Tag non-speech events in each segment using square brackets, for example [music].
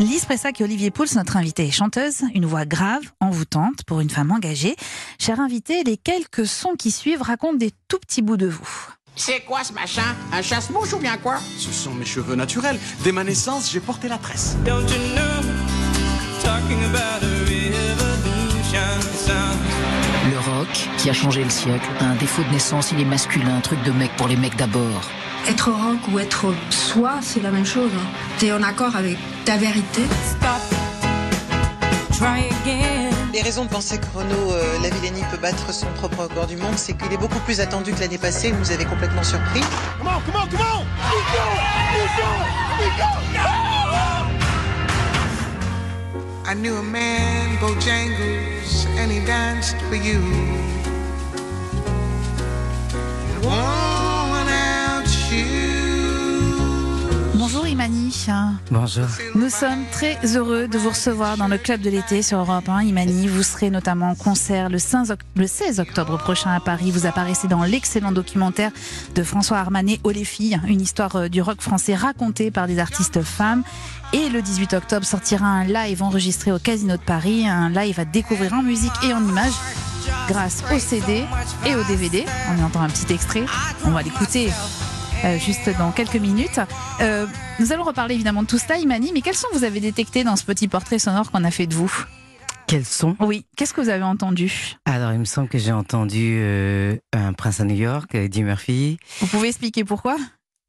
Lise Pressac et Olivier Pouls, notre invitée est chanteuse, une voix grave, envoûtante pour une femme engagée. Cher invité, les quelques sons qui suivent racontent des tout petits bouts de vous. C'est quoi ce machin? Un chasse-mouche ou bien quoi? Ce sont mes cheveux naturels. Dès ma naissance, j'ai porté la tresse. Don't you know? Talking about a revolution sound. Le rock, qui a changé le siècle, a un défaut de naissance, il est masculin, un truc de mec pour les mecs d'abord. Être rock ou être soi, c'est la même chose. T'es en accord avec ta vérité? Stop. Try again. Les raisons de penser que Renault euh, Lavillenie peut battre son propre record du monde, c'est qu'il est beaucoup plus attendu que l'année passée, vous avez complètement surpris. Comment Comment Comment I knew a man, Bojangles, and he danced for you. And worn Imani. Bonjour. Nous sommes très heureux de vous recevoir dans le club de l'été sur Europe 1. Imani, vous serez notamment en concert le 16, oc- le 16 octobre prochain à Paris. Vous apparaissez dans l'excellent documentaire de François Armanet, Oh les filles, une histoire euh, du rock français racontée par des artistes femmes. Et le 18 octobre sortira un live enregistré au Casino de Paris, un live à découvrir en musique et en images grâce au CD et au DVD. On y entend un petit extrait. On va l'écouter euh, juste dans quelques minutes. Euh, nous allons reparler évidemment de tout cela, Imani, mais quels sons vous avez détectés dans ce petit portrait sonore qu'on a fait de vous? Quels sont? Oui, qu'est-ce que vous avez entendu? Alors, il me semble que j'ai entendu euh, Un prince à New York, Eddie Murphy. Vous pouvez expliquer pourquoi?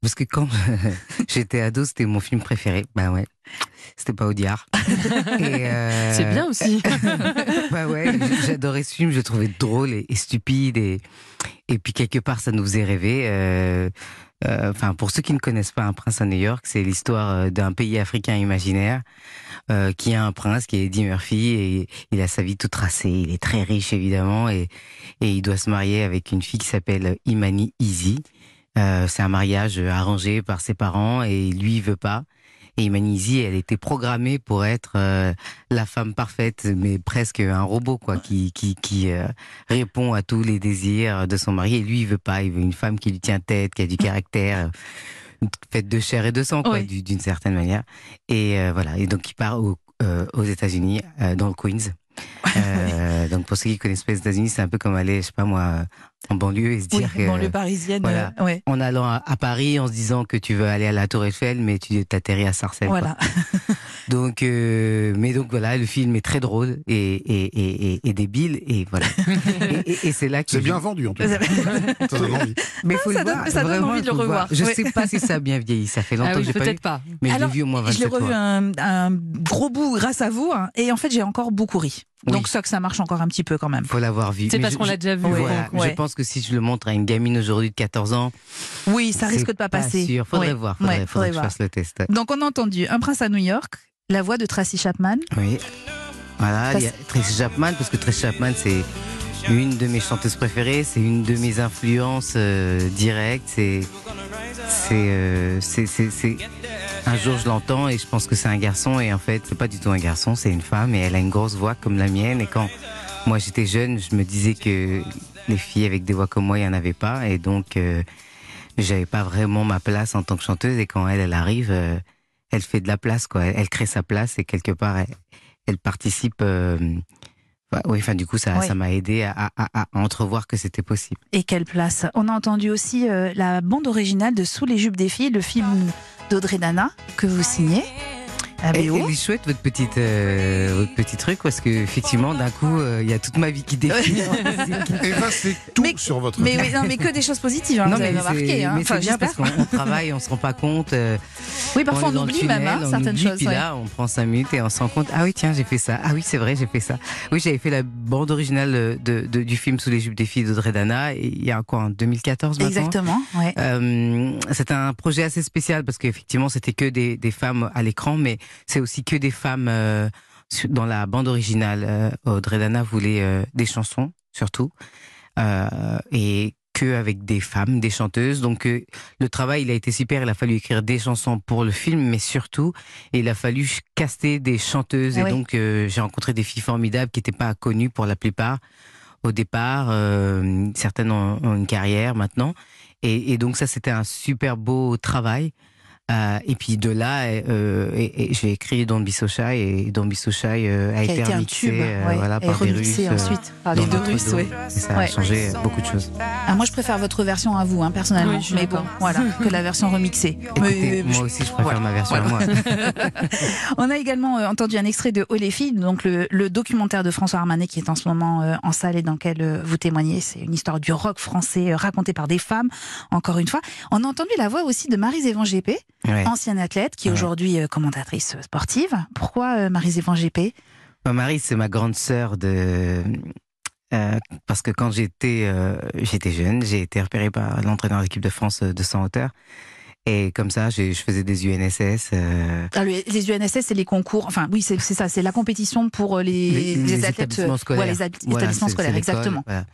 Parce que quand [laughs] j'étais ado, c'était mon film préféré. Bah ouais. C'était pas Audiard. [laughs] Et, euh, C'est bien aussi. [laughs] bah ouais, j'adorais ce film, je le trouvais drôle et, et stupide. Et, et puis quelque part, ça nous faisait rêver. euh, euh, Enfin, pour ceux qui ne connaissent pas Un prince à New York, c'est l'histoire euh, d'un pays africain imaginaire euh, qui a un prince qui est Eddie Murphy et il a sa vie toute tracée. Il est très riche évidemment et, et il doit se marier avec une fille qui s'appelle Imani Easy. Euh, c'est un mariage arrangé par ses parents et lui il veut pas. Et Imani Easy, elle était programmée pour être euh, la femme parfaite, mais presque un robot quoi, qui qui qui euh, répond à tous les désirs de son mari. Et lui, il veut pas. Il veut une femme qui lui tient tête, qui a du caractère, euh, faite de chair et de sang, quoi, Oui. d'une certaine manière. Et euh, voilà. Et donc, il part au- euh, aux États-Unis, euh, dans le Queens. [laughs] Euh, donc, pour ceux qui connaissent pas les États-Unis, c'est un peu comme aller, je sais pas moi, en banlieue et se dire que banlieue parisienne. voilà. euh, ouais. en allant à, à Paris, en se disant que tu veux aller à la Tour Eiffel, mais tu t'atterris à Sarcelles. Voilà. [laughs] Donc, euh, mais donc voilà, le film est très drôle et, et, et, et, et débile et voilà. [laughs] et et- et c'est là que C'est je- bien vendu en tout cas. Ça donne envie. Mais faut ça le donne- voir, ça donne vraiment, envie de le revoir. voir. Je Oui. sais pas si ça a bien vieilli. Ça fait longtemps Ah que oui, pas vu, peut-être pas. mais je l'ai vu au moins Je l'ai 27 revu un gros bout grâce à vous, hein, et en fait j'ai encore beaucoup ri. Oui. Donc ça que ça marche encore un petit peu quand même. Faut l'avoir vu. C'est parce qu'on l'a déjà vu. Voilà. Ouais. Je pense que si je le montre à une gamine aujourd'hui de 14 ans, Oui, ça risque de pas pas passer. sûr. Faudrait Ouais. voir. Faudrait, Ouais, faudrait que voir. je fasse le test. Donc on a entendu Un prince à New York, la voix de Tracy Chapman. Oui. Voilà, il y a Tracy Chapman, parce que Tracy Chapman, c'est une de mes chanteuses préférées, c'est une de mes influences euh, directes. C'est, c'est, euh, c'est, c'est, c'est- Un jour, je l'entends et je pense que c'est un garçon, et en fait, c'est pas du tout un garçon, c'est une femme, et elle a une grosse voix comme la mienne. Et quand moi j'étais jeune, je me disais que les filles avec des voix comme moi, il y en avait pas, et donc euh, j'avais pas vraiment ma place en tant que chanteuse. Et quand elle, elle arrive, euh, elle fait de la place, quoi. Elle, elle crée sa place, et quelque part, elle, elle participe. euh, enfin, oui, enfin, du coup, ça, Oui. ça m'a aidé à, à- à- à entrevoir que c'était possible. Et quelle place On a entendu aussi euh, la bande originale de Sous les jupes des filles, le film d'Audrey Dana que vous signez. À Et, BO. elle est chouette votre petite euh, votre petit truc parce que effectivement d'un coup euh, il y a toute ma vie qui défile. [laughs] Et là, c'est tout Mais- sur votre. Mais oui, non, mais que des choses positives, hein, non vous mais avez remarqué. Hein. mais Enfin, c'est bien parce qu'on on travaille, on se rend pas compte. euh, Oui, parfois on, oublie même tunnel, hein, on certaines oublie, choses. Puis ouais. là, on prend cinq minutes et on se rend compte. Ah oui, tiens, j'ai fait ça. Ah oui, c'est vrai, j'ai fait ça. Oui, j'avais fait la bande originale de, de- du film Sous les jupes des filles d'Audrey Dana. Et il y a quoi, en 2014 maintenant? Exactement. Ouais. Euh, c'était un projet assez spécial parce qu'effectivement c'était que des, des femmes à l'écran, mais c'est aussi que des femmes euh, dans la bande originale. Euh, Audrey Dana voulait euh, des chansons surtout euh, et que avec des femmes, des chanteuses. Donc euh, le travail il a été super. Il a fallu écrire des chansons pour le film, mais surtout il a fallu caster des chanteuses. Ah et oui. donc euh, j'ai rencontré des filles formidables qui n'étaient pas connues pour la plupart au départ. euh, certaines ont, ont une carrière maintenant. Et, et donc ça, c'était un super beau travail. Euh, et puis de là, euh, et- et j'ai écrit Don't Be So Shy et Don't Be So Shy euh, a été été un remixé tube, euh, ouais, voilà, et par des Russes. euh, ensuite par les deux Russes. Et ça Ouais. a changé beaucoup de choses. Ah, moi, je préfère votre version à vous, hein, personnellement. Oui, mais bon, voilà, que la version remixée. [laughs] Écoutez, Mais- mais- moi aussi, je préfère voilà. ma version à moi. [laughs] On a également euh, entendu un extrait de Oh les filles, donc le, le documentaire de François Armanet qui est en ce moment euh, en salle et dans lequel euh, vous témoignez. C'est une histoire du rock français euh, racontée par des femmes, encore une fois. On a entendu la voix aussi de Marie-Zévan Gépé, Ouais. ancienne athlète, qui est Ouais. aujourd'hui euh, commentatrice sportive. Pourquoi euh, Marie-Zévan Gépé? Ma Marie, c'est ma grande sœur de. euh, parce que quand j'étais euh, j'étais jeune, j'ai été repéré par l'entraîneur de l'équipe de France de 100 hauteur. Et comme ça, je faisais des UNSS. euh, Ah, le- Les UNSS, c'est les concours. Enfin, oui, c'est ça, c'est la compétition pour les, les, les les athlètes. établissements scolaires. ouais, les Voilà, établissements scolaires, exactement. voilà.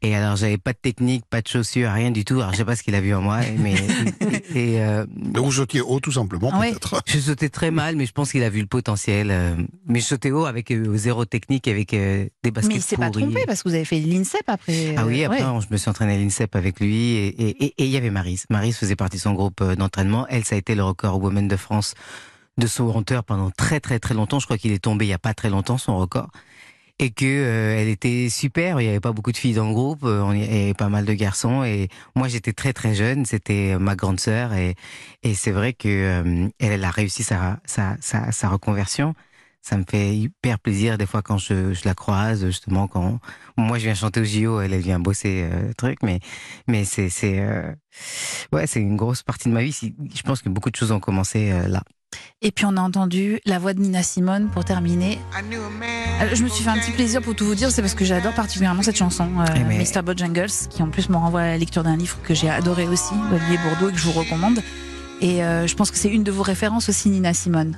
Et alors, j'avais pas de technique, pas de chaussures, rien du tout. Alors, je sais pas ce qu'il a vu en moi, mais [laughs] et, euh, Mais vous sautiez haut, tout simplement, Ah ouais. peut-être. je sautais très mal, mais je pense qu'il a vu le potentiel. euh, mais je sautais haut avec euh, zéro technique, avec euh, des baskets Mais il s'est pas trompé parce que vous avez fait l'INSEP après. Ah oui, euh, après, ouais. on- je me suis entraîné à l'INSEP avec lui et et- et- et il y avait Marise. Marise faisait partie de son groupe d'entraînement. Elle, ça a été le record woman de France de son hauteur pendant très très très longtemps. Je crois qu'il est tombé il y a pas très longtemps son record. Et que euh, elle était super. Il y avait pas beaucoup de filles dans le groupe, euh, on y avait pas mal de garçons. Et moi, j'étais très très jeune. C'était ma grande sœur et et c'est vrai que euh, elle, elle a réussi sa sa sa, reconversion. Ça me fait hyper plaisir des fois quand je, je la croise, justement quand moi je viens chanter au JO, elle, elle vient bosser euh, truc, mais mais c'est c'est euh, ouais c'est une grosse partie de ma vie. Je pense que beaucoup de choses ont commencé euh, là. Et puis on a entendu la voix de Nina Simone pour terminer. Alors, je me suis fait un petit plaisir pour tout vous dire, c'est parce que j'adore particulièrement cette chanson, euh, Eh mais- Mr. Bojangles, qui en plus me renvoie à la lecture d'un livre que j'ai adoré aussi, d'Olivier Bourdeau, et que je vous recommande. Et euh, je pense que c'est une de vos références aussi, Nina Simone.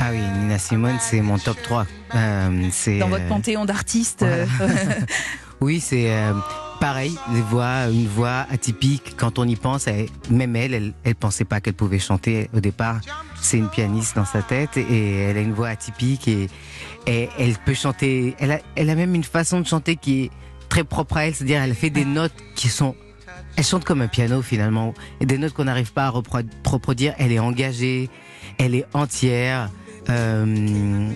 Ah oui, Nina Simone, c'est mon top 3. Euh, c'est Dans votre euh, panthéon d'artistes. euh, [laughs] [laughs] Oui, c'est euh, pareil, des voix, une voix atypique. Quand on y pense, elle- même elle, elle, elle pensait pas qu'elle pouvait chanter au départ. C'est une pianiste dans sa tête et elle a une voix atypique et, elle peut chanter. Elle a, même une façon de chanter qui est très propre à elle, c'est-à-dire elle fait des notes qui sont. Elle chante comme un piano finalement, et des notes qu'on n'arrive pas à repro- reproduire. Elle est engagée, elle est entière. euh,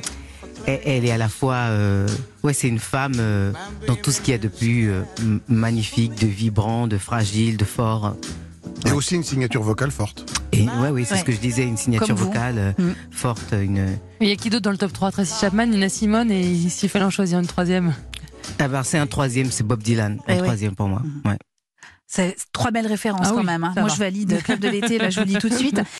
elle, est à la fois, euh, ouais, c'est une femme euh, dans tout ce qu'il y a de plus magnifique, de vibrant, de fragile, de fort. Et aussi une signature vocale forte. Et ouais, oui, c'est Ouais. ce que je disais, une signature vocale euh, Mm. forte, une. Il y a qui d'autre dans le top 3 Tracy Chapman, Nina Simone et s'il fallait en choisir une troisième Ah ben, c'est un troisième, c'est Bob Dylan, Eh un troisième pour moi. Ouais. c'est trois belles références Ah quand oui, même. hein. Moi, va. je valide Club de l'été, là, je vous le dis tout de suite. [laughs]